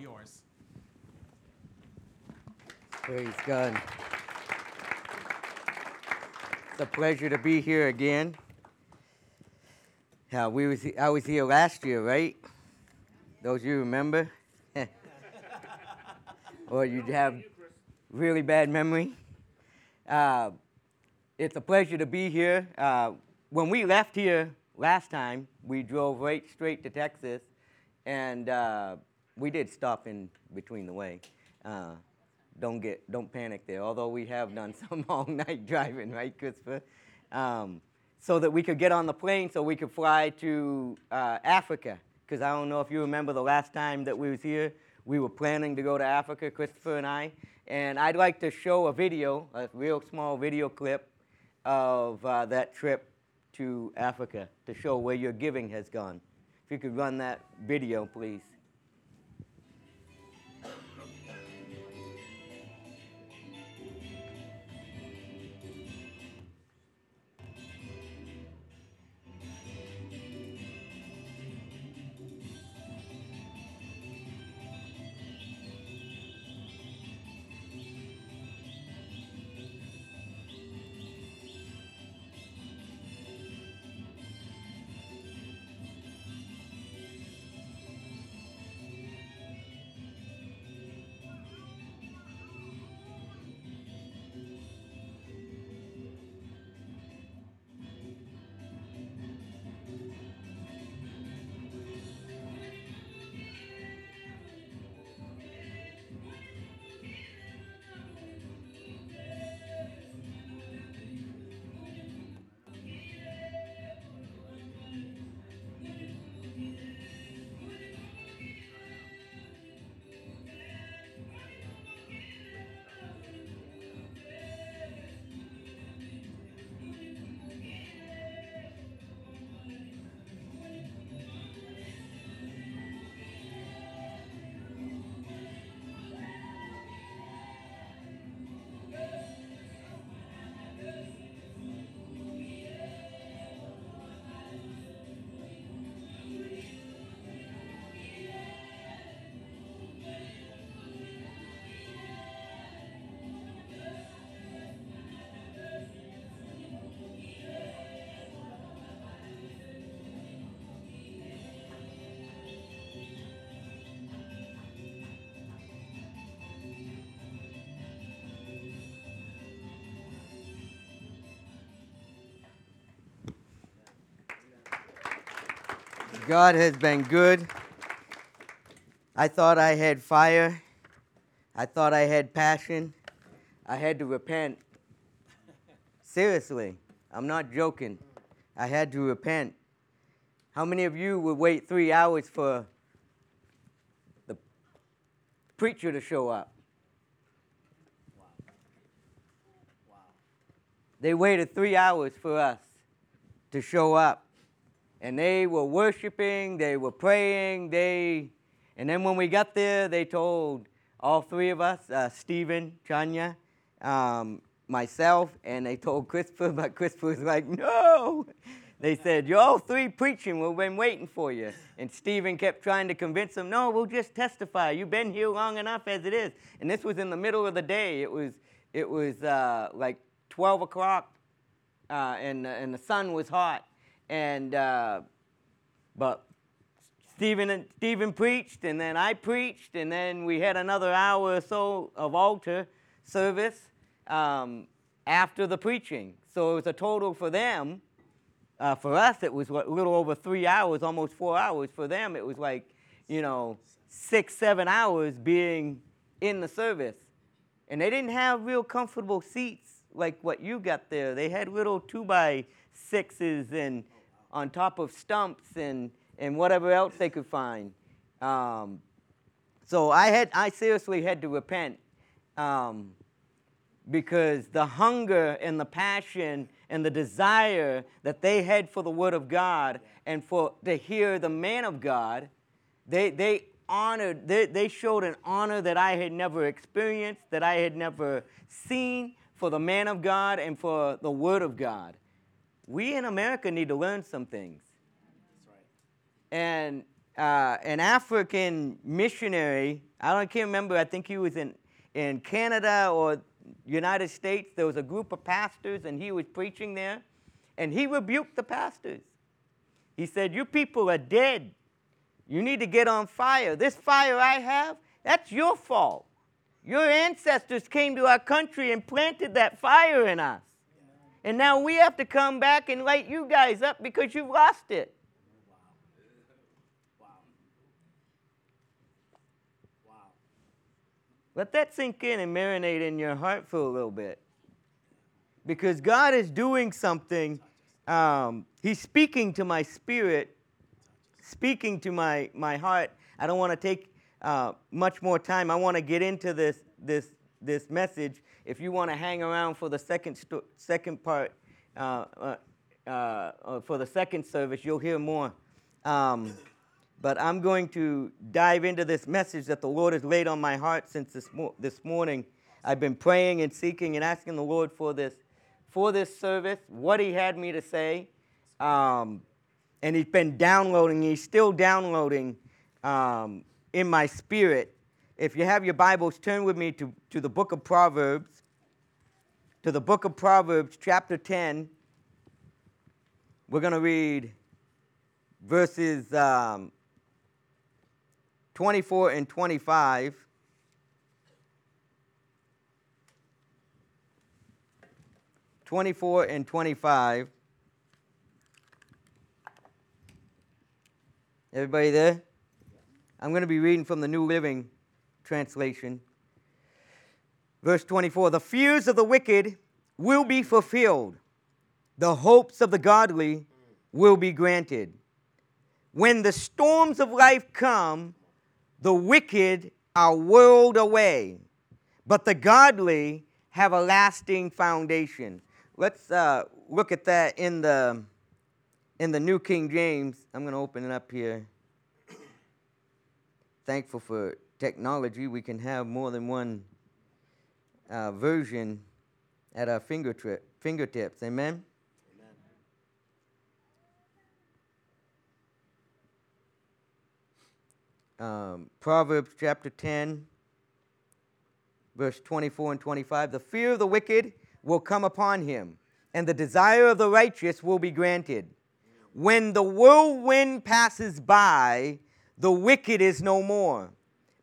yours. Praise God. It's a pleasure to be here again. Yeah, we was, I was here last year, right? Those you remember? or you have really bad memory? Uh, it's a pleasure to be here. Uh, when we left here last time, we drove right straight to Texas, and uh, we did stop in between the way. Uh, don't get, don't panic there. Although we have done some long night driving, right, Christopher? Um, so that we could get on the plane, so we could fly to uh, Africa. Because I don't know if you remember the last time that we was here, we were planning to go to Africa, Christopher and I. And I'd like to show a video, a real small video clip of uh, that trip to Africa to show where your giving has gone. If you could run that video, please. God has been good. I thought I had fire. I thought I had passion. I had to repent. Seriously, I'm not joking. I had to repent. How many of you would wait three hours for the preacher to show up? Wow. Wow. They waited three hours for us to show up and they were worshiping, they were praying, they, and then when we got there, they told all three of us, uh, Stephen, Chanya, um, myself, and they told Christopher, but Christopher was like, no. They said, You're all three preaching. We've been waiting for you. And Stephen kept trying to convince them, No, we'll just testify. You've been here long enough as it is. And this was in the middle of the day. It was, it was uh, like 12 o'clock, uh, and, and the sun was hot and uh, but Stephen and Stephen preached, and then I preached, and then we had another hour or so of altar service um, after the preaching. So it was a total for them. Uh, for us, it was a little over three hours, almost four hours. For them, it was like, you know, six, seven hours being in the service. And they didn't have real comfortable seats like what you got there. They had little two by sixes and on top of stumps and, and whatever else they could find. Um, so I, had, I seriously had to repent um, because the hunger and the passion and the desire that they had for the Word of God and for to hear the man of God, they, they honored, they, they showed an honor that I had never experienced, that I had never seen for the man of God and for the Word of God we in America need to learn some things. That's right. And uh, an African missionary. I don't can't remember. I think he was in in Canada or United States. There was a group of pastors, and he was preaching there, and he rebuked the pastors. He said, "You people are dead. You need to get on fire. This fire I have, that's your fault. Your ancestors came to our country and planted that fire in us." And now we have to come back and light you guys up because you've lost it. Let that sink in and marinate in your heart for a little bit. Because God is doing something. Um, he's speaking to my spirit, speaking to my, my heart. I don't want to take uh, much more time. I want to get into this, this, this message. If you want to hang around for the second, second part, uh, uh, uh for the second service, you'll hear more. Um, but I'm going to dive into this message that the Lord has laid on my heart since this, mo- this morning. I've been praying and seeking and asking the Lord for this, for this service, what He had me to say. Um, and He's been downloading, He's still downloading um, in my spirit. If you have your Bibles, turn with me to, to the book of Proverbs, to the book of Proverbs, chapter 10. We're going to read verses um, 24 and 25. Twenty-four and twenty-five. Everybody there? I'm going to be reading from the New Living Translation. Verse 24 The fears of the wicked will be fulfilled, the hopes of the godly will be granted. When the storms of life come, the wicked are whirled away, but the godly have a lasting foundation. Let's uh, look at that in the, in the New King James. I'm going to open it up here. Thankful for technology, we can have more than one uh, version at our fingertips. Amen? um, Proverbs chapter 10, verse 24 and 25. The fear of the wicked will come upon him, and the desire of the righteous will be granted. When the whirlwind passes by, the wicked is no more,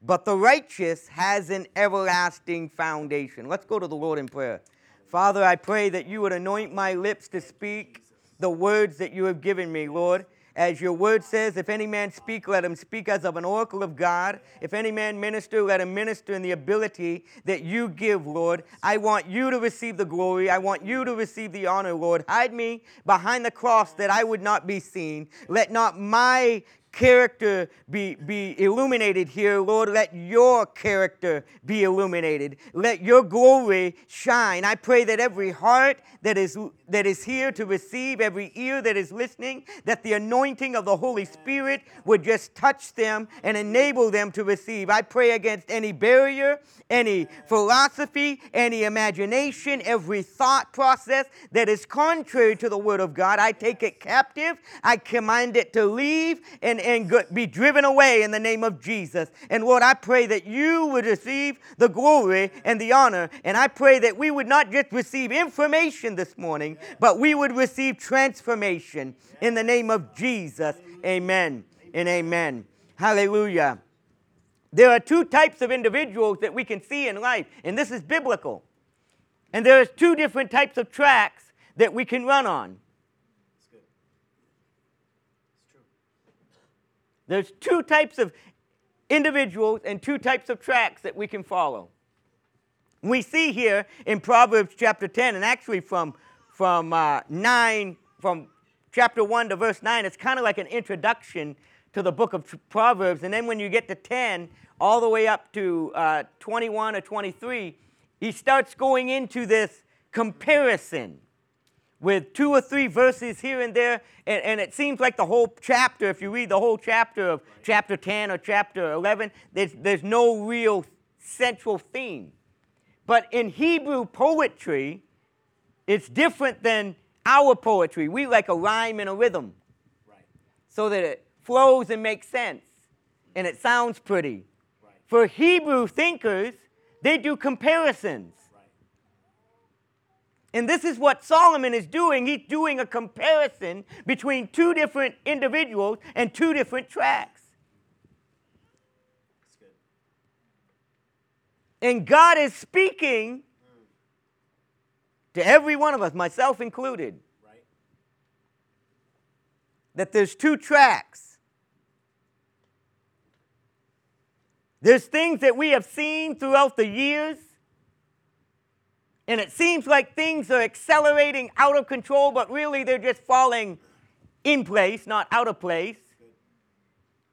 but the righteous has an everlasting foundation. Let's go to the Lord in prayer. Father, I pray that you would anoint my lips to speak the words that you have given me, Lord. As your word says, if any man speak, let him speak as of an oracle of God. If any man minister, let him minister in the ability that you give, Lord. I want you to receive the glory. I want you to receive the honor, Lord. Hide me behind the cross that I would not be seen. Let not my character be, be illuminated here, Lord. Let your character be illuminated. Let your glory shine. I pray that every heart that is, that is here to receive, every ear that is listening, that the anointing of the Holy Spirit would just touch them and enable them to receive. I pray against any barrier, any philosophy, any imagination, every thought process that is contrary to the Word of God. I take it captive. I command it to leave and and be driven away in the name of Jesus. And Lord, I pray that you would receive the glory and the honor. And I pray that we would not just receive information this morning, but we would receive transformation in the name of Jesus. Amen and amen. Hallelujah. There are two types of individuals that we can see in life, and this is biblical. And there's two different types of tracks that we can run on. There's two types of individuals and two types of tracks that we can follow. We see here in Proverbs chapter 10, and actually from, from uh, 9, from chapter 1 to verse 9, it's kind of like an introduction to the book of Proverbs. And then when you get to 10, all the way up to uh, 21 or 23, he starts going into this comparison with two or three verses here and there, and, and, it seems like the whole chapter, if you read the whole chapter of chapter 10 or chapter 11, there's, there's no real central theme. But in Hebrew poetry, it's different than our poetry. We like a rhyme and a rhythm. Right. So that it flows and makes sense and it sounds pretty. Right. For Hebrew thinkers, they do comparisons. And this is what Solomon is doing. He's doing a comparison between two different individuals and two different tracks. And God is speaking to every one of us, myself included, Right. that there's two tracks. There's things that we have seen throughout the years, and it seems like things are accelerating out of control, but really they're just falling in place, not out of place.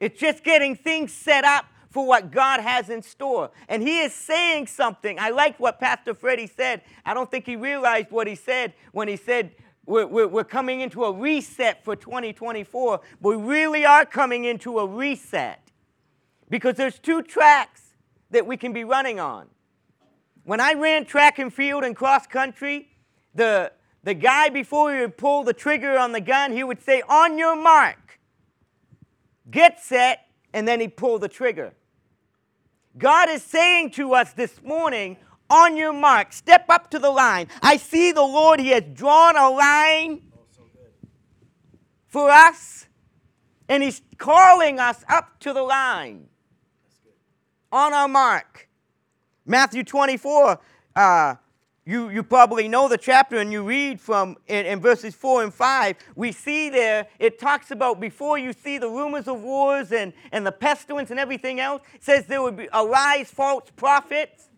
It's just getting things set up for what God has in store. And he is saying something. I like what Pastor Freddie said. I don't think he realized what he said when he said, we're, we're, we're coming into a reset for 2024. We really are coming into a reset because there's two tracks that we can be running on. When I ran track and field and cross country, the, the guy before he would pull the trigger on the gun, he would say, On your mark, get set, and then he'd pull the trigger. God is saying to us this morning, on your mark, step up to the line. I see the Lord, He has drawn a line for us, and He's calling us up to the line on our mark. Matthew 24, uh, you, you probably know the chapter and you read from in, in verses 4 and 5. We see there, it talks about before you see the rumors of wars and, and the pestilence and everything else, it says there would be arise false prophets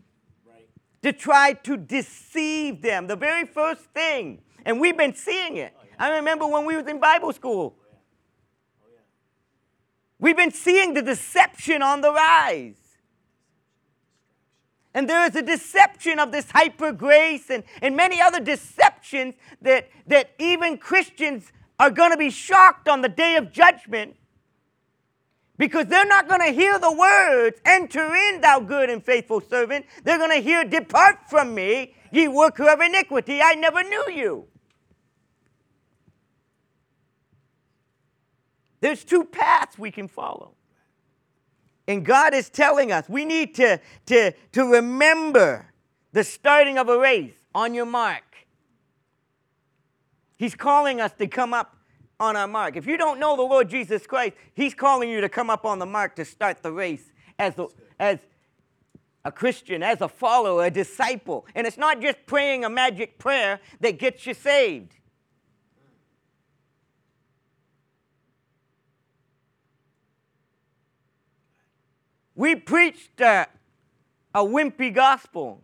Right. to try to deceive them. The very first thing. And we've been seeing it. I remember when we was in Bible school. Oh yeah. Oh yeah. We've been seeing the deception on the rise. And there is a deception of this hyper grace and, and many other deceptions that, that even Christians are going to be shocked on the day of judgment because they're not going to hear the words, enter in, thou good and faithful servant. They're going to hear, depart from me, ye worker of iniquity. I never knew you. There's two paths we can follow. And God is telling us we need to, to, to remember the starting of a race on your mark. He's calling us to come up on our mark. If you don't know the Lord Jesus Christ, He's calling you to come up on the mark to start the race as, as a Christian, as a follower, a disciple. And it's not just praying a magic prayer that gets you saved. We preached uh, a wimpy gospel,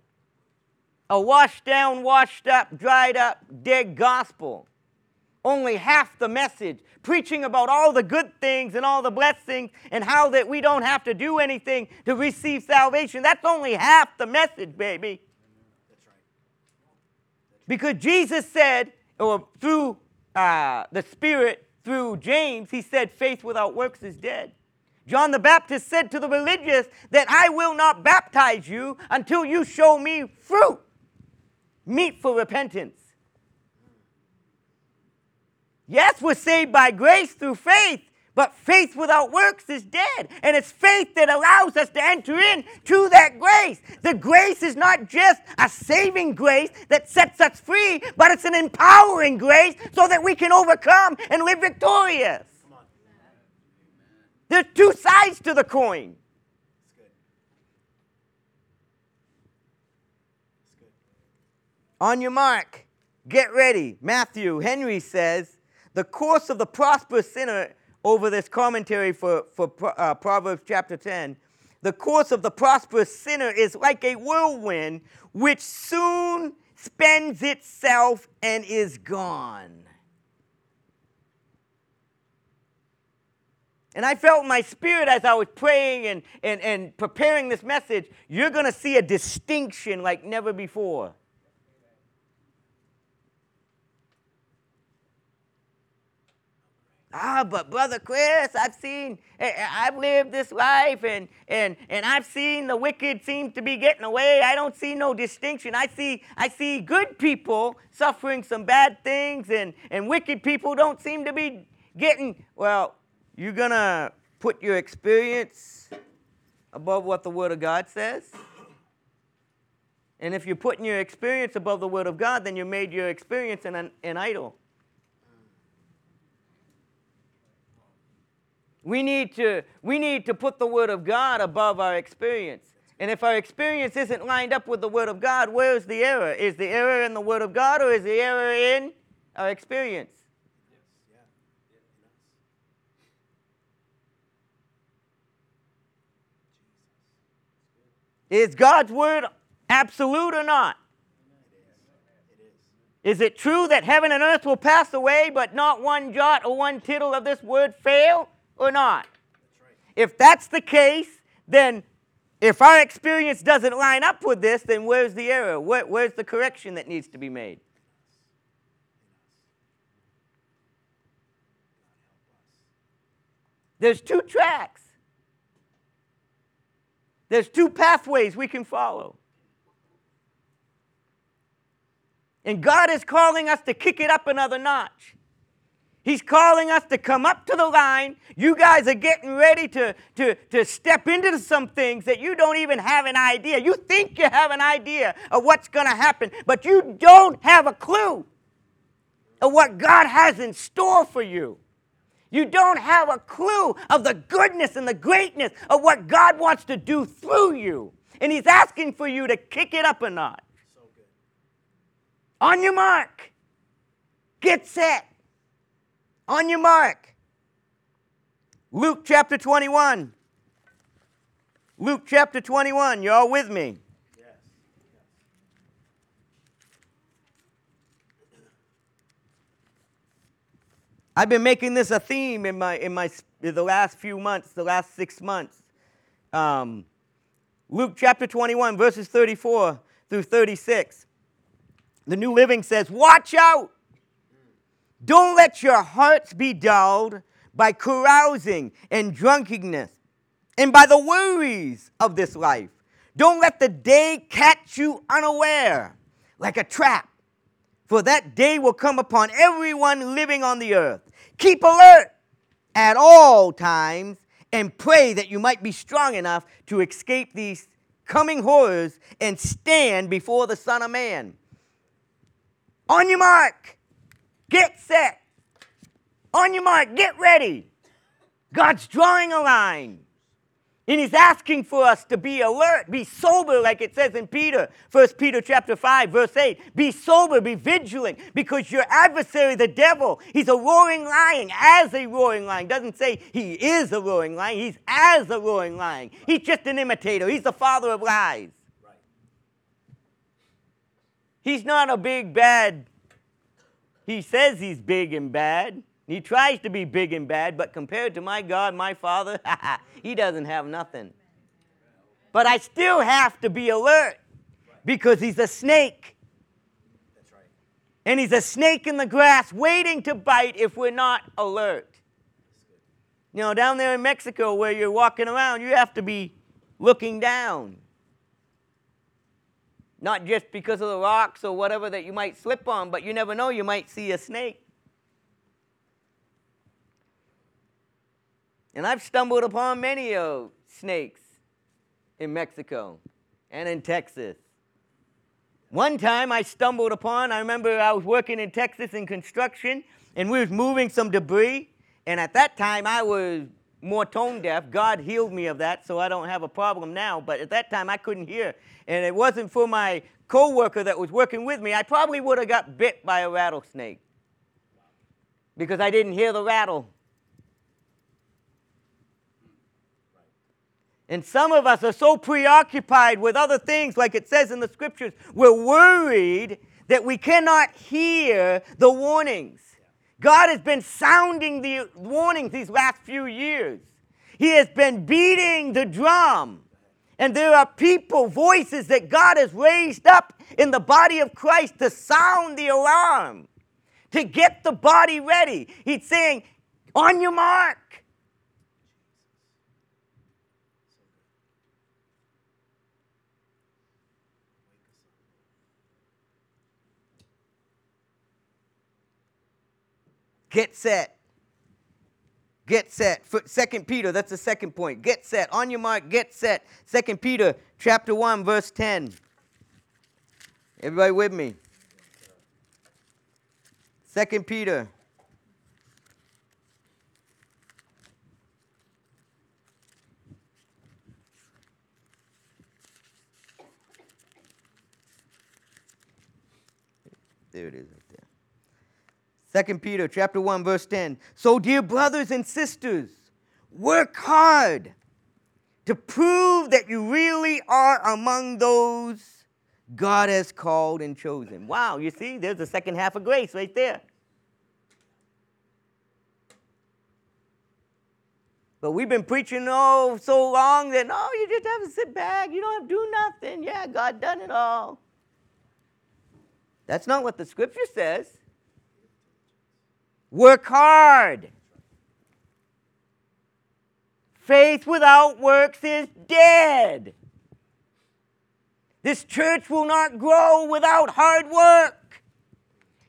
a washed down, washed up, dried up, dead gospel. Only half the message, preaching about all the good things and all the blessings and how that we don't have to do anything to receive salvation. That's only half the message, baby. That's right. Because Jesus said, or through uh, the Spirit, through James, he said, faith without works is dead. John the Baptist said to the religious that I will not baptize you until you show me fruit, meet for repentance. Yes, we're saved by grace through faith, but faith without works is dead. And it's faith that allows us to enter in to that grace. The grace is not just a saving grace that sets us free, but it's an empowering grace so that we can overcome and live victorious. There's two sides to the coin. On your mark, get ready. Matthew Henry says the course of the prosperous sinner over this commentary for, for uh, Proverbs chapter 10. The course of the prosperous sinner is like a whirlwind which soon spends itself and is gone. And I felt in my spirit as I was praying and, and, and preparing this message, you're going to see a distinction like never before. Ah, but brother Chris, I've seen, I- I- I've lived this life, and and and I've seen the wicked seem to be getting away. I don't see no distinction. I see, I see good people suffering some bad things, and and wicked people don't seem to be getting well. You're going to put your experience above what the Word of God says. And if you're putting your experience above the Word of God, then you made your experience an, an idol. We need, to, we need to put the Word of God above our experience. And if our experience isn't lined up with the Word of God, where's the error? Is the error in the Word of God or is the error in our experience? Yeah. Yeah. In us. Is God's Word absolute or not? Is it true that heaven and earth will pass away, but not one jot or one tittle of this Word fail or not? If that's the case, then if our experience doesn't line up with this, then where's the error? Where, where's the correction that needs to be made? There's two tracks. There's two pathways we can follow. And God is calling us to kick it up another notch. He's calling us to come up to the line. You guys are getting ready to, to, to step into some things that you don't even have an idea. You think you have an idea of what's going to happen, but you don't have a clue of what God has in store for you. You don't have a clue of the goodness and the greatness of what God wants to do through you. And He's asking for you to kick it up a notch. So. On your mark, get set. On your mark. Luke chapter 21. Luke chapter 21. You all with me? I've been making this a theme in my in my in the last few months, the last six months. Um, Luke chapter 21, verses 34 through 36. The New Living says, Watch out! Don't let your hearts be dulled by carousing and drunkenness and by the worries of this life. Don't let the day catch you unaware like a trap, for that day will come upon everyone living on the earth. Keep alert at all times and pray that you might be strong enough to escape these coming horrors and stand before the Son of Man. On your mark. Get set. On your mark, get ready. God's drawing a line. And he's asking for us to be alert, be sober, like it says in Peter, 1 Peter chapter 5, verse 8. Be sober, be vigilant, because your adversary, the devil, he's a roaring lion, as a roaring lion. Doesn't say he is a roaring lion, he's as a roaring lion. He's just an imitator, he's the father of lies. He's not a big, bad he says he's big and bad. He tries to be big and bad, but compared to my God, my Father, he doesn't have nothing. But I still have to be alert because he's a snake. And he's a snake in the grass waiting to bite if we're not alert. You know, down there in Mexico where you're walking around, you have to be looking down. Not just because of the rocks or whatever that you might slip on, but you never know, you might see a snake. And I've stumbled upon many of snakes in Mexico and in Texas. One time I stumbled upon, I remember I was working in Texas in construction and we was moving some debris. And at that time I was more tone deaf. God healed me of that, so I don't have a problem now. But at that time I couldn't hear. And it wasn't for my coworker that was working with me, I probably would have got bit by a rattlesnake because I didn't hear the rattle. And some of us are so preoccupied with other things, like it says in the scriptures, we're worried that we cannot hear the warnings. God has been sounding the warnings these last few years. He has been beating the drum. And there are people, voices that God has raised up in the body of Christ to sound the alarm, to get the body ready. He's saying, on your mark. Get set. Get set. Second Peter, that's the second point. Get set. On your mark, get set. Second Peter chapter 1, verse 10. Everybody with me? Second Peter. There it is. Second Peter chapter 1 verse 10. So dear brothers and sisters, work hard to prove that you really are among those God has called and chosen. Wow, you see, there's the second half of grace right there. But we've been preaching oh so long that oh you just have to sit back. You don't have to do nothing. Yeah, God done it all. That's not what the scripture says. Work hard. Faith without works is dead. This church will not grow without hard work.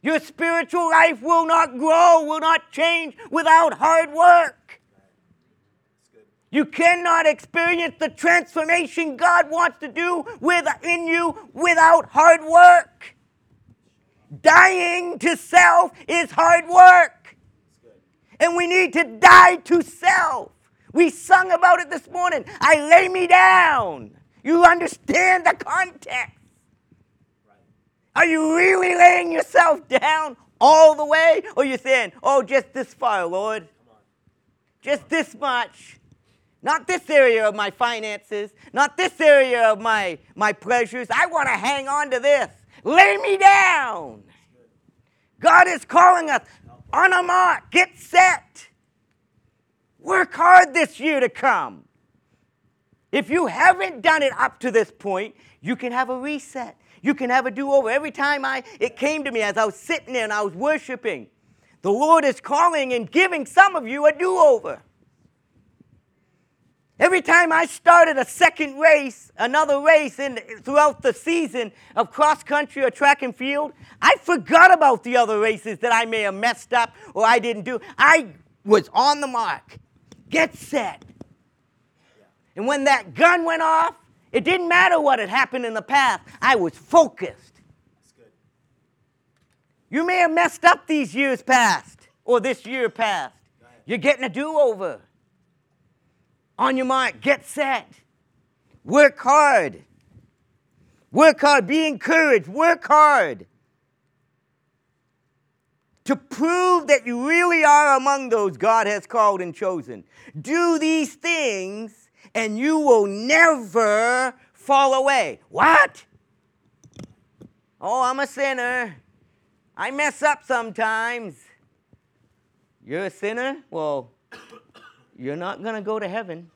Your spiritual life will not grow, will not change without hard work. You cannot experience the transformation God wants to do within you without hard work. Dying to self is hard work. And we need to die to self. We sung about it this morning. I lay me down. You understand the context. Are you really laying yourself down all the way? Or you saying, oh, just this far, Lord? Just this much. Not this area of my finances, not this area of my, my pleasures. I want to hang on to this. Lay me down. God is calling us on a mark, get set. Work hard this year to come. If you haven't done it up to this point, you can have a reset. You can have a do-over. Every time I it came to me as I was sitting there and I was worshiping, the Lord is calling and giving some of you a do-over. Every time I started a second race, another race in, throughout the season of cross country or track and field, I forgot about the other races that I may have messed up or I didn't do. I was on the mark. Get set. And when that gun went off, it didn't matter what had happened in the past. I was focused. You may have messed up these years past or this year past. You're getting a do over. On your mark, get set. Work hard. Work hard. Be encouraged. Work hard. To prove that you really are among those God has called and chosen. Do these things and you will never fall away. What? Oh, I'm a sinner. I mess up sometimes. You're a sinner? Well, you're not going to go to heaven.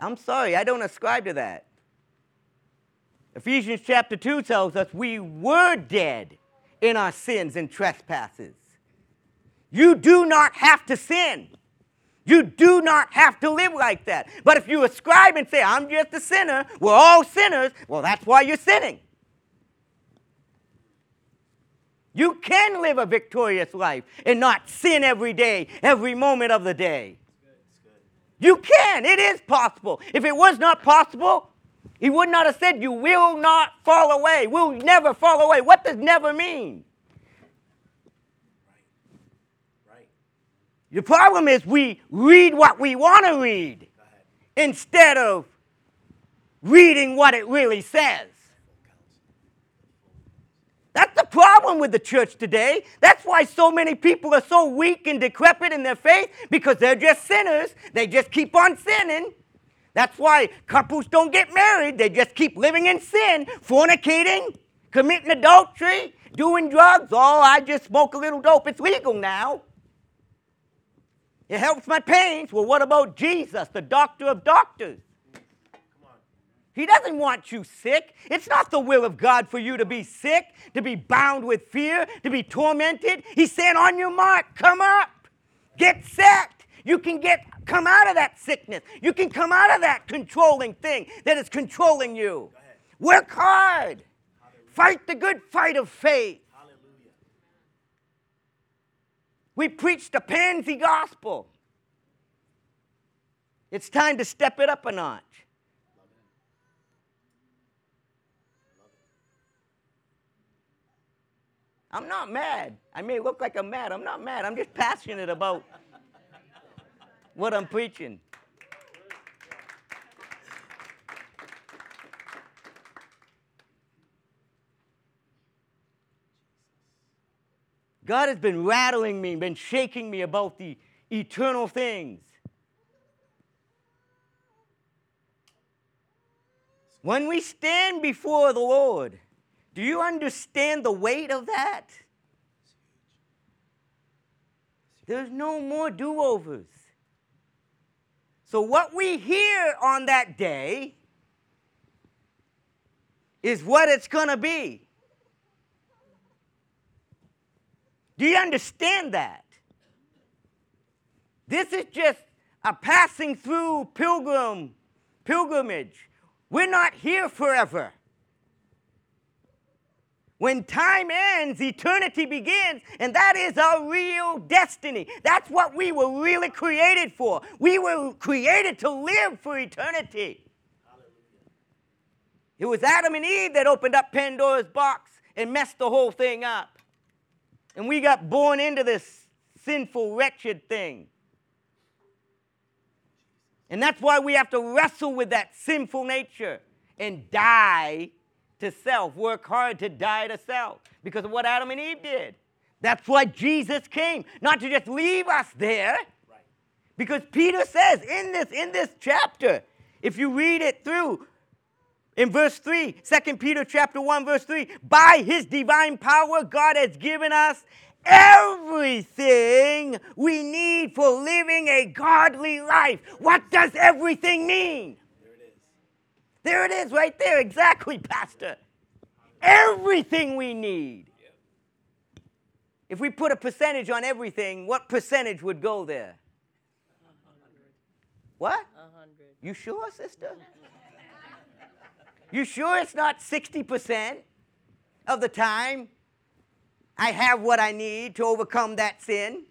I'm sorry, I don't ascribe to that. Ephesians chapter 2 tells us we were dead in our sins and trespasses. You do not have to sin. You do not have to live like that. But if you ascribe and say, I'm just a sinner, we're all sinners, well, that's why you're sinning. You can live a victorious life and not sin every day, every moment of the day. You can. It is possible. If it was not possible, he would not have said, You will not fall away. Will never fall away. What does never mean? Right. Right. The problem is we read what we want to read instead of reading what it really says. Problem with the church today. That's why so many people are so weak and decrepit in their faith because they're just sinners. They just keep on sinning. That's why couples don't get married. They just keep living in sin, fornicating, committing adultery, doing drugs. Oh, I just smoke a little dope. It's legal now. It helps my pains. Well, what about Jesus, the doctor of doctors? He doesn't want you sick. It's not the will of God for you to be sick, to be bound with fear, to be tormented. He's saying, on your mark, come up, get set. You can get come out of that sickness. You can come out of that controlling thing that is controlling you. Work hard. Hallelujah. Fight the good fight of faith. Hallelujah. We preach the pansy gospel. It's time to step it up a notch. I'm not mad. I may look like I'm mad. I'm not mad. I'm just passionate about what I'm preaching. God has been rattling me, been shaking me about the eternal things. When we stand before the Lord, do you understand the weight of that? There's no more do overs. So, what we hear on that day is what it's going to be. Do you understand that? This is just a passing through pilgrim pilgrimage. We're not here forever. When time ends, eternity begins, and that is our real destiny. That's what we were really created for. We were created to live for eternity. It was Adam and Eve that opened up Pandora's box and messed the whole thing up. And we got born into this sinful, wretched thing. And that's why we have to wrestle with that sinful nature and die to self, work hard to die to self because of what Adam and Eve did. That's why Jesus came, not to just leave us there. Right. Because Peter says in this in this chapter, if you read it through in verse 3, 2 Peter chapter 1 verse 3, by his divine power God has given us everything we need for living a godly life. What does everything mean? There it is, right there. Exactly, Pastor. Everything we need. If we put a percentage on everything, what percentage would go there? What? Hundred. You sure, sister? You sure it's not 60% of the time I have what I need to overcome that sin?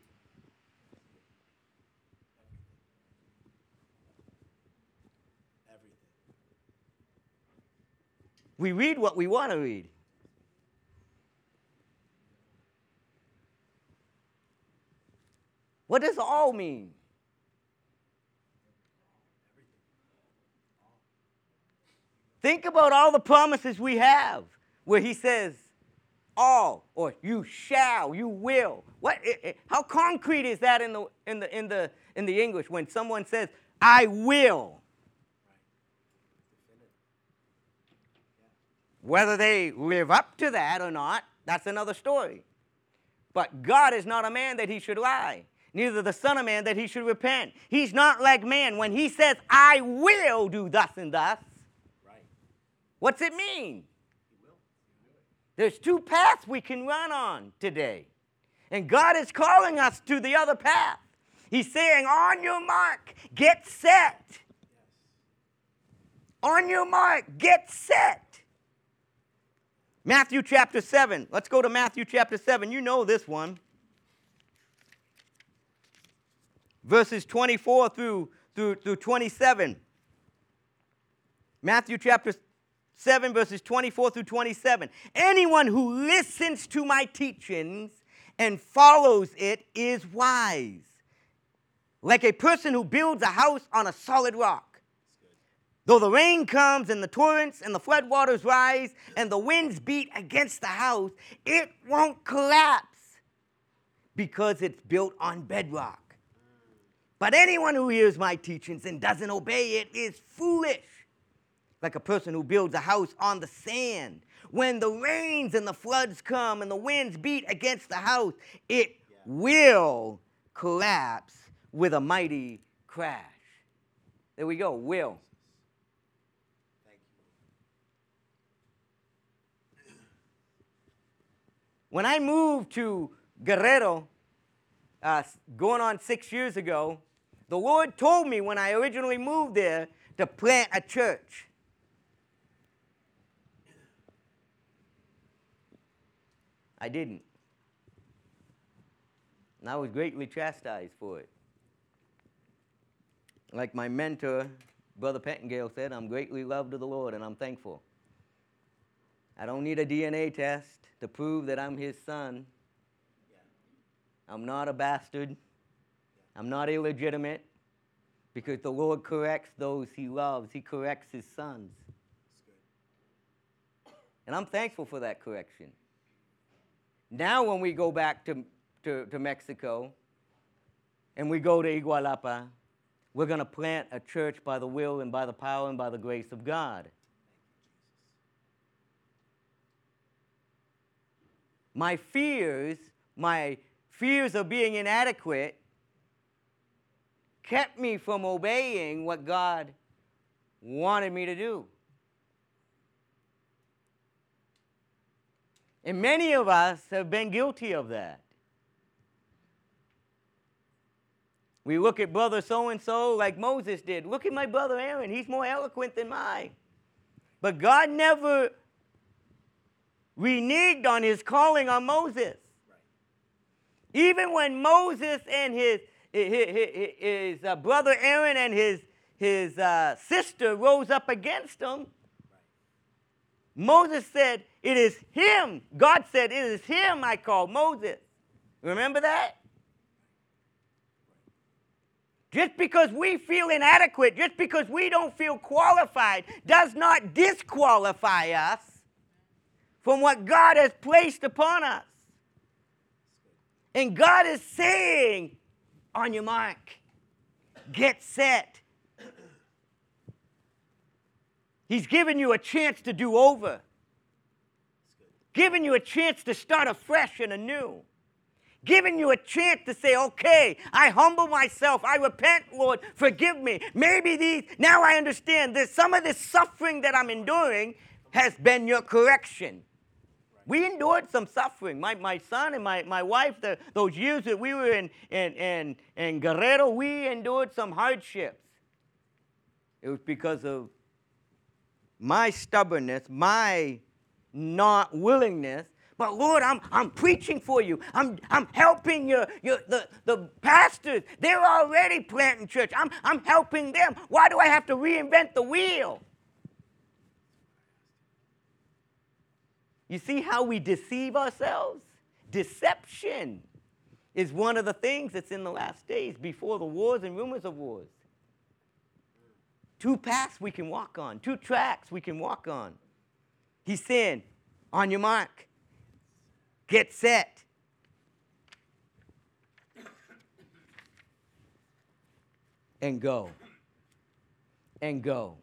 We read what we want to read. What does all mean? Think about all the promises we have where he says, all, or you shall, you will. What, it, it- how concrete is that in the, in, the, in, the, in the English when someone says, I will? Whether they live up to that or not, that's another story. But God is not a man that he should lie, neither the Son of Man that he should repent. He's not like man. When he says, I will do thus and thus, Right. what's it mean? There's two paths we can run on today. And God is calling us to the other path. He's saying, On your mark, get set. On your mark, get set. Matthew chapter 7. Let's go to Matthew chapter 7. You know this one. Verses 24 through, through, through 27. Matthew chapter 7, verses 24 through 27. Anyone who listens to my teachings and follows it is wise, like a person who builds a house on a solid rock. Though the rain comes and the torrents and the floodwaters rise and the winds beat against the house, it won't collapse because it's built on bedrock. But anyone who hears my teachings and doesn't obey it is foolish like a person who builds a house on the sand. When the rains and the floods come and the winds beat against the house, it will collapse with a mighty crash. There we go, will. Thank you. When I moved to Guerrero, uh, going on six years ago, the Lord told me when I originally moved there to plant a church. I didn't. And I was greatly chastised for it. Like my mentor, Brother Pettingale, said, I'm greatly loved of the Lord and I'm thankful. I don't need a DNA test to prove that I'm his son. I'm not a bastard. I'm not illegitimate because the Lord corrects those he loves. He corrects his sons. And I'm thankful for that correction. Now, when we go back to, to, to Mexico and we go to Igualapa, we're going to plant a church by the will and by the power and by the grace of God. My fears, my fears of being inadequate, kept me from obeying what God wanted me to do. And many of us have been guilty of that. We look at brother so and so like Moses did. Look at my brother Aaron. He's more eloquent than mine. But God never reneged on his calling on Moses. Even when Moses and his, his, his, uh, brother Aaron and his, his uh, sister rose up against him, Moses said, It is him. God said, It is him I call Moses. Remember that? Just because we feel inadequate, just because we don't feel qualified, does not disqualify us from what God has placed upon us. And God is saying, on your mark, get set. He's giving you a chance to do over, giving you a chance to start afresh and anew giving you a chance to say, okay, I humble myself. I repent, Lord. Forgive me. Maybe these, now I understand this. Some of this suffering that I'm enduring has been your correction. We endured some suffering. My, my son and my, my wife, the, those years that we were in, in, in, in Guerrero, we endured some hardships. It was because of my stubbornness, my not willingness but Lord, I'm, I'm preaching for you. I'm, I'm helping your, your, the, the pastors. They're already planting church. I'm, I'm helping them. Why do I have to reinvent the wheel? You see how we deceive ourselves? Deception is one of the things that's in the last days before the wars and rumors of wars. Two paths we can walk on, two tracks we can walk on. He's saying, on your mark, Get set. And go. And go.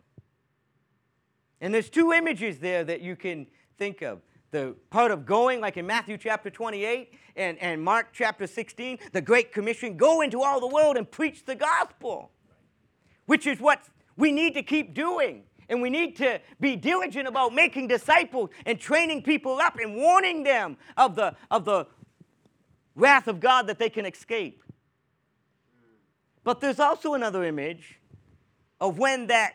And there's two images there that you can think of. The part of going, like in Matthew chapter 28 and, and Mark chapter 16, the Great Commission go into all the world and preach the gospel, which is what we need to keep doing. And we need to be diligent about making disciples and training people up and warning them of the, of the wrath of God that they can escape. But there's also another image of when that,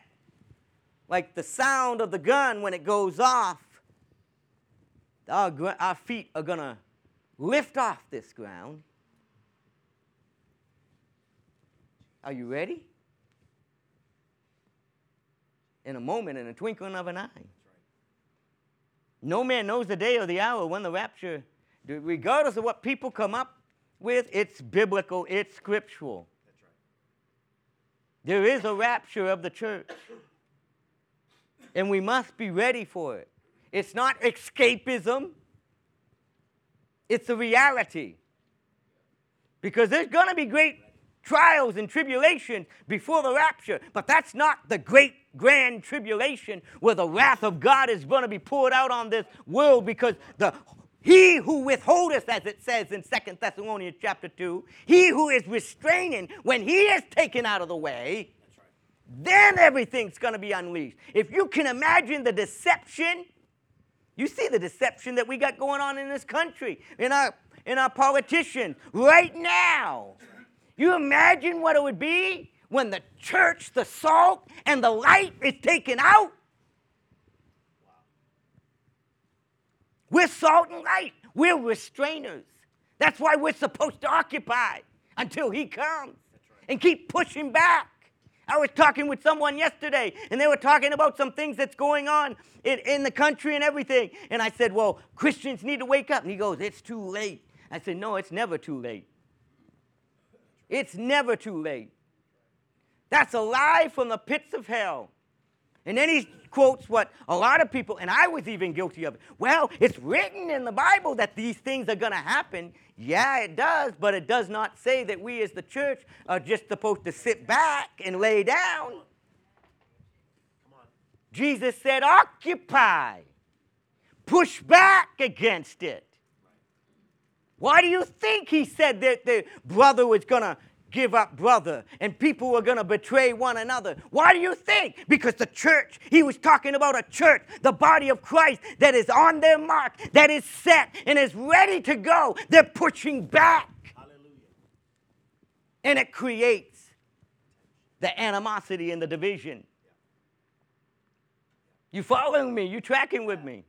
like the sound of the gun when it goes off, our, our feet are going to lift off this ground. Are you ready? in a moment, in a twinkling of an eye. No man knows the day or the hour when the rapture, regardless of what people come up with, it's biblical, it's scriptural. There is a rapture of the church. And we must be ready for it. It's not escapism, it's a reality. Because there's going to be great trials and tribulations before the rapture, but that's not the great grand tribulation where the wrath of God is going to be poured out on this world because the he who withholdeth, as it says in Second Thessalonians chapter 2, he who is restraining, when he is taken out of the way, then everything's going to be unleashed. If you can imagine the deception, you see the deception that we got going on in this country, in our, in our politicians right now. You imagine what it would be when the church, the salt, and the light is taken out? We're salt and light. We're restrainers. That's why we're supposed to occupy until He comes and keep pushing back. I was talking with someone yesterday, and they were talking about some things that's going on in, in the country and everything. And I said, Well, Christians need to wake up. And he goes, It's too late. I said, No, it's never too late. It's never too late. That's a lie from the pits of hell. And then he quotes what a lot of people, and I was even guilty of it. Well, it's written in the Bible that these things are going to happen. Yeah, it does, but it does not say that we as the church are just supposed to sit back and lay down. Jesus said, occupy, push back against it. Why do you think he said that the brother was going to give up brother and people were going to betray one another? Why do you think? Because the church, he was talking about a church, the body of Christ that is on their mark, that is set and is ready to go. They're pushing back. Hallelujah. And it creates the animosity and the division. You following me? You tracking with me?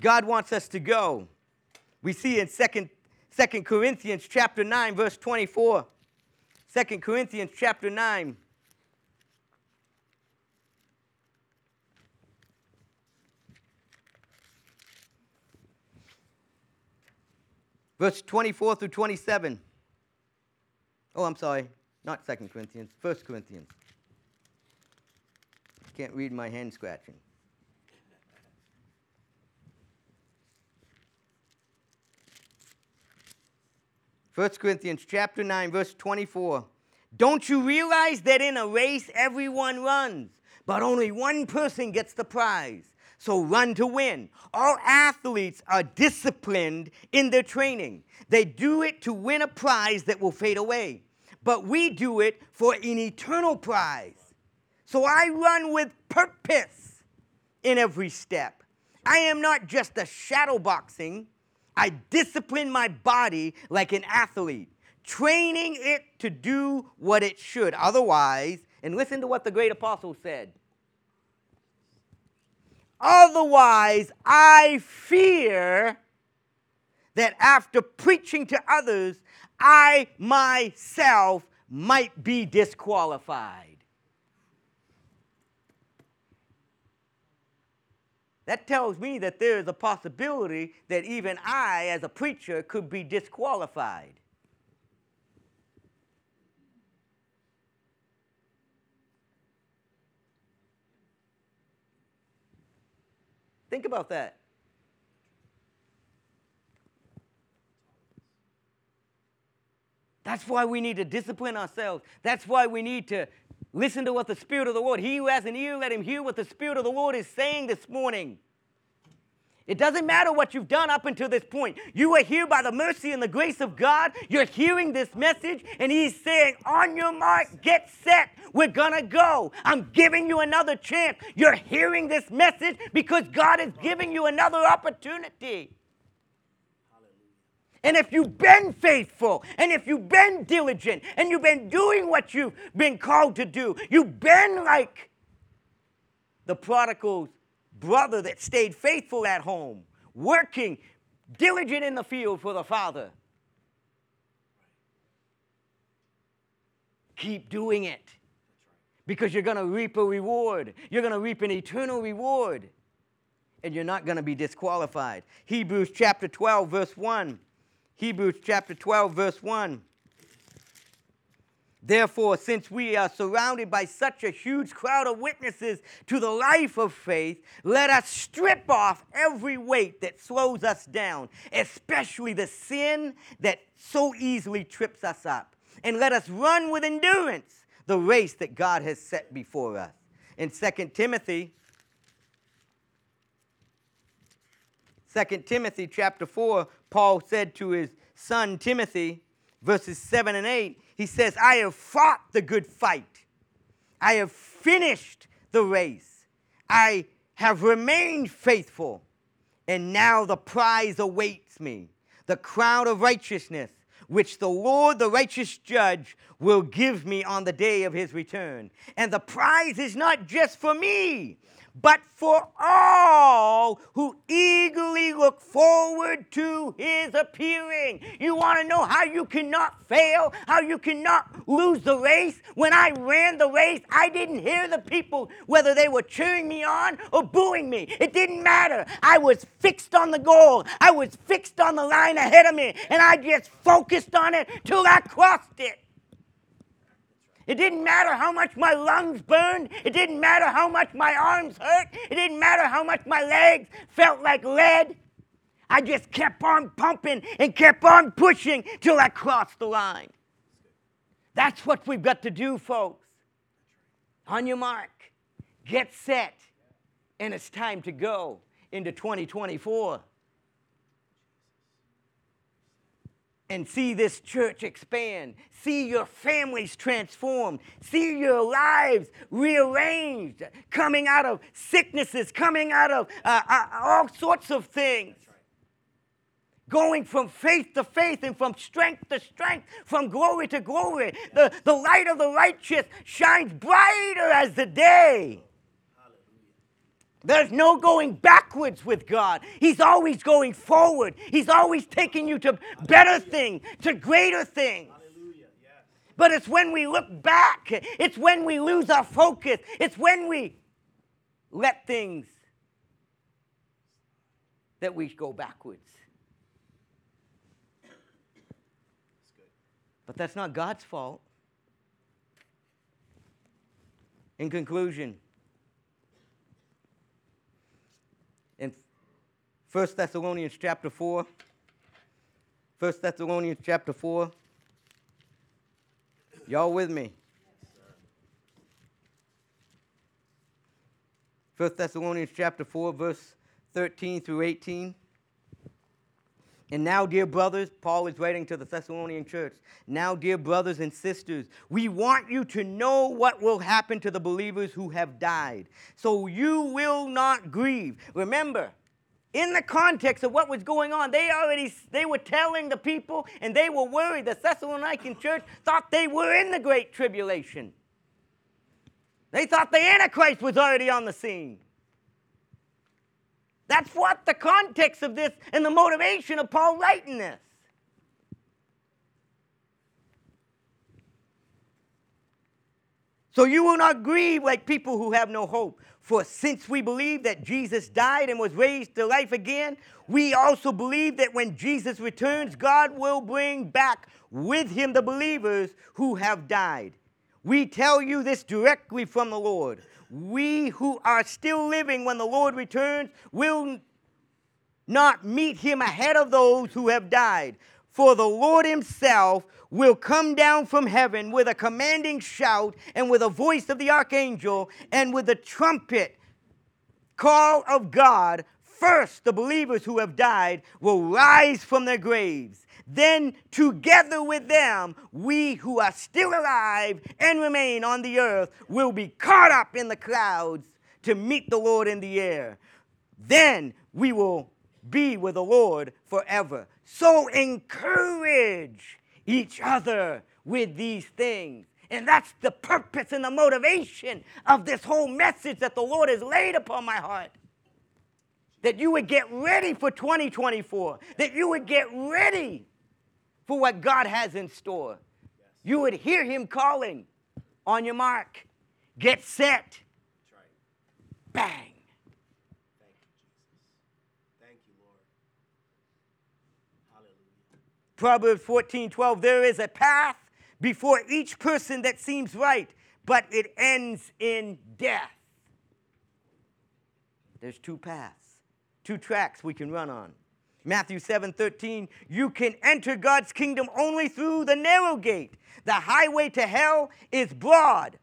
God wants us to go. We see in 2nd, 2 Corinthians chapter 9, verse 24. 2 Corinthians chapter 9. Verse 24 through 27. Oh, I'm sorry. Not 2 Corinthians, 1 Corinthians. Can't read my hand scratching. 1 Corinthians chapter 9 verse 24. Don't you realize that in a race everyone runs, but only one person gets the prize? So run to win. All athletes are disciplined in their training. They do it to win a prize that will fade away, but we do it for an eternal prize. So I run with purpose in every step. I am not just a shadow boxing. I discipline my body like an athlete, training it to do what it should. Otherwise, and listen to what the great apostle said. Otherwise, I fear that after preaching to others, I myself might be disqualified. That tells me that there is a possibility that even I, as a preacher, could be disqualified. Think about that. That's why we need to discipline ourselves. That's why we need to listen to what the Spirit of the Lord, he who has an ear, let him hear what the Spirit of the Lord is saying this morning. It doesn't matter what you've done up until this point. You are here by the mercy and the grace of God. You're hearing this message, and He's saying, On your mark, get set. We're to go. I'm giving you another chance. You're hearing this message because God is giving you another opportunity. And if you've been faithful, and if you've been diligent, and you've been doing what you've been called to do, you've been like the prodigal brother that stayed faithful at home, working, diligent in the field for the Father. Keep doing it because you're going to reap a reward. You're going to reap an eternal reward, and you're not going to be disqualified. Hebrews chapter 12, verse 1. Hebrews chapter 12, verse 1. Therefore, since we are surrounded by such a huge crowd of witnesses to the life of faith, let us strip off every weight that slows us down, especially the sin that so easily trips us up. And let us run with endurance the race that God has set before us. In 2 Timothy, 2 Timothy chapter 4, Paul said to his son Timothy, verses 7 and 8, he says, I have fought the good fight. I have finished the race. I have remained faithful. And now the prize awaits me the crown of righteousness, which the Lord, the righteous judge, will give me on the day of his return. And the prize is not just for me, but for all who eagerly look forward to his appearing. You want to know how you cannot fail, how you cannot lose the race? When I ran the race, I didn't hear the people, whether they were cheering me on or booing me. It didn't matter. I was fixed on the goal, I was fixed on the line ahead of me, and I just focused on it till I crossed it. It didn't matter how much my lungs burned. It didn't matter how much my arms hurt. It didn't matter how much my legs felt like lead. I just kept on pumping and kept on pushing till I crossed the line. That's what we've got to do, folks. On your mark, get set, and it's time to go into 2024. And see this church expand, see your families transformed, see your lives rearranged, coming out of sicknesses, coming out of uh, uh, all sorts of things. Going from faith to faith and from strength to strength, from glory to glory. The, the light of the righteous shines brighter as the day. There's no going backwards with God. He's always going forward. He's always taking you to better things, to greater things. But it's when we look back, it's when we lose our focus, it's when we let things that we go backwards. But that's not God's fault. In conclusion, in 1 Thessalonians chapter 4. 1 Thessalonians chapter 4. Y'all with me? 1 Thessalonians chapter 4, verse 13 through 18. And now, dear brothers, Paul is writing to the Thessalonian church. Now, dear brothers and sisters, we want you to know what will happen to the believers who have died. So you will not grieve. Remember, in the context of what was going on, they already they were telling the people and they were worried. The Thessalonican church thought they were in the great tribulation. They thought the Antichrist was already on the scene. That's what the context of this and the motivation of Paul writing this. So you will not grieve like people who have no hope. For since we believe that Jesus died and was raised to life again, we also believe that when Jesus returns, God will bring back with him the believers who have died. We tell you this directly from the Lord we who are still living when the Lord returns will not meet him ahead of those who have died. For the Lord himself will come down from heaven with a commanding shout and with a voice of the archangel and with the trumpet call of God. First, the believers who have died will rise from their graves then together with them, we who are still alive and remain on the earth will be caught up in the clouds to meet the Lord in the air. Then we will be with the Lord forever. So encourage each other with these things. And that's the purpose and the motivation of this whole message that the Lord has laid upon my heart. That you would get ready for 2024, that you would get ready for what God has in store. You would hear Him calling on your mark, get set, bang. Thank you, Jesus. Thank you, Lord. Hallelujah. Proverbs 14 12, there is a path before each person that seems right, but it ends in death. There's two paths, two tracks we can run on. Matthew 7 13, you can enter God's kingdom only through the narrow gate. The highway to hell is broad,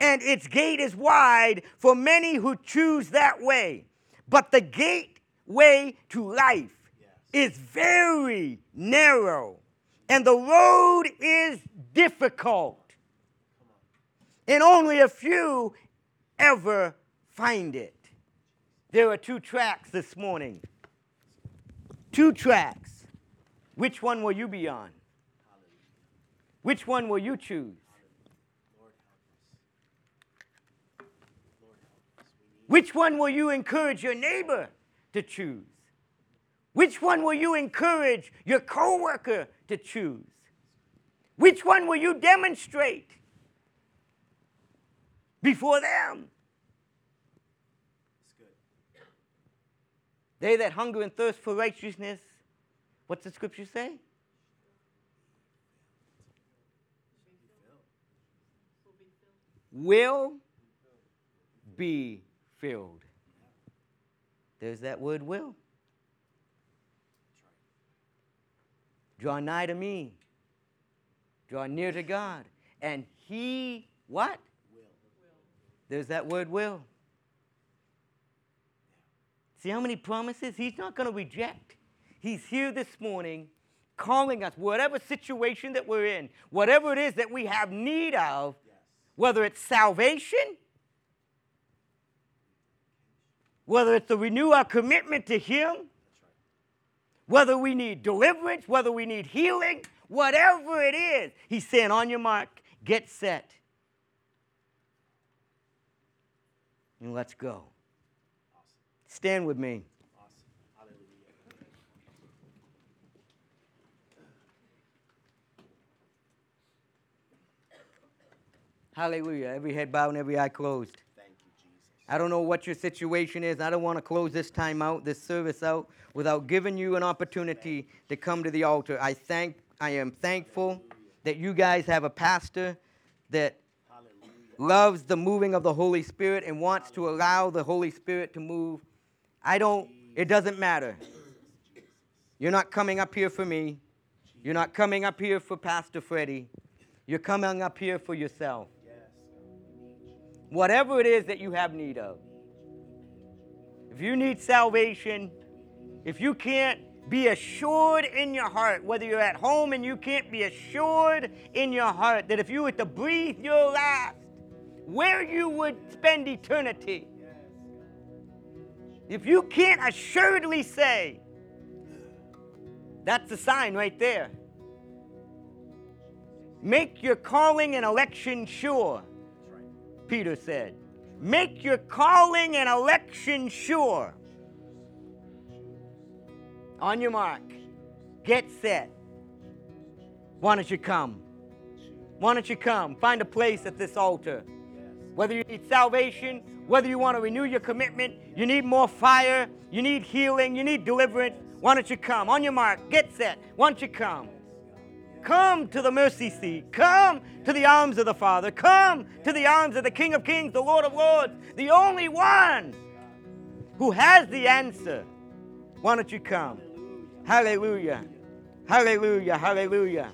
and its gate is wide for many who choose that way. But the gateway to life. Is very narrow, and the road is difficult. And only a few ever find it. There are two tracks this morning two tracks. Which one will you be on? Which one will you choose? Which one will you encourage your neighbor to choose? Which one will you encourage your coworker to choose? Which one will you demonstrate before them? It's good. They that hunger and thirst for righteousness, what's the scripture say? Will be filled. There's that word will. Draw nigh to me. Draw near to God. And he what? Will. There's that word will. See how many promises? He's not going to reject. He's here this morning calling us, whatever situation that we're in, whatever it is that we have need of, Yes. whether it's salvation, whether it's to renew our commitment to Him. Whether we need deliverance, whether we need healing, whatever it is, He's saying, on your mark, get set, and let's go. Awesome. Stand with me. Awesome. Hallelujah. Hallelujah. Every head bowed and every eye closed. I don't know what your situation is. I don't want to close this time out, this service out, without giving you an opportunity to come to the altar. I thank, I am thankful that you guys have a pastor that loves the moving of the Holy Spirit and wants to allow the Holy Spirit to move. I don't, it doesn't matter. You're not coming up here for me. You're not coming up here for Pastor Freddie. You're coming up here for yourself. Whatever it is that you have need of. If you need salvation, if you can't be assured in your heart, whether you're at home and you can't be assured in your heart that if you were to breathe your last, where you would spend eternity, if you can't assuredly say, that's the sign right there. Make your calling and election sure. Peter said. Make your calling and election sure. On your mark, get set. Why don't you come? Why don't you come? Find a place at this altar. Whether you need salvation, whether you want to renew your commitment, you need more fire, you need healing, you need deliverance. Why don't you come? On your mark, get set. Why don't you come? Come to the mercy seat. Come to the arms of the Father. Come to the arms of the King of Kings, the Lord of Lords, the only one who has the answer. Why don't you come? Hallelujah. Hallelujah. Hallelujah.